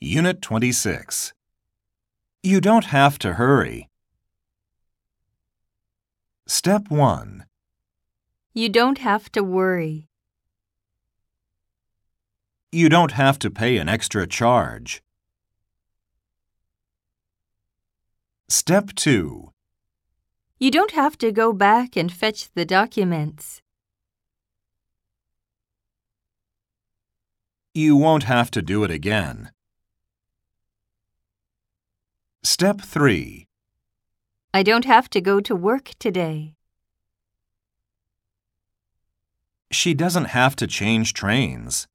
Unit 26. You don't have to hurry. Step 1. You don't have to worry. You don't have to pay an extra charge. Step 2. You don't have to go back and fetch the documents. You won't have to do it again. Step 3. I don't have to go to work today. She doesn't have to change trains.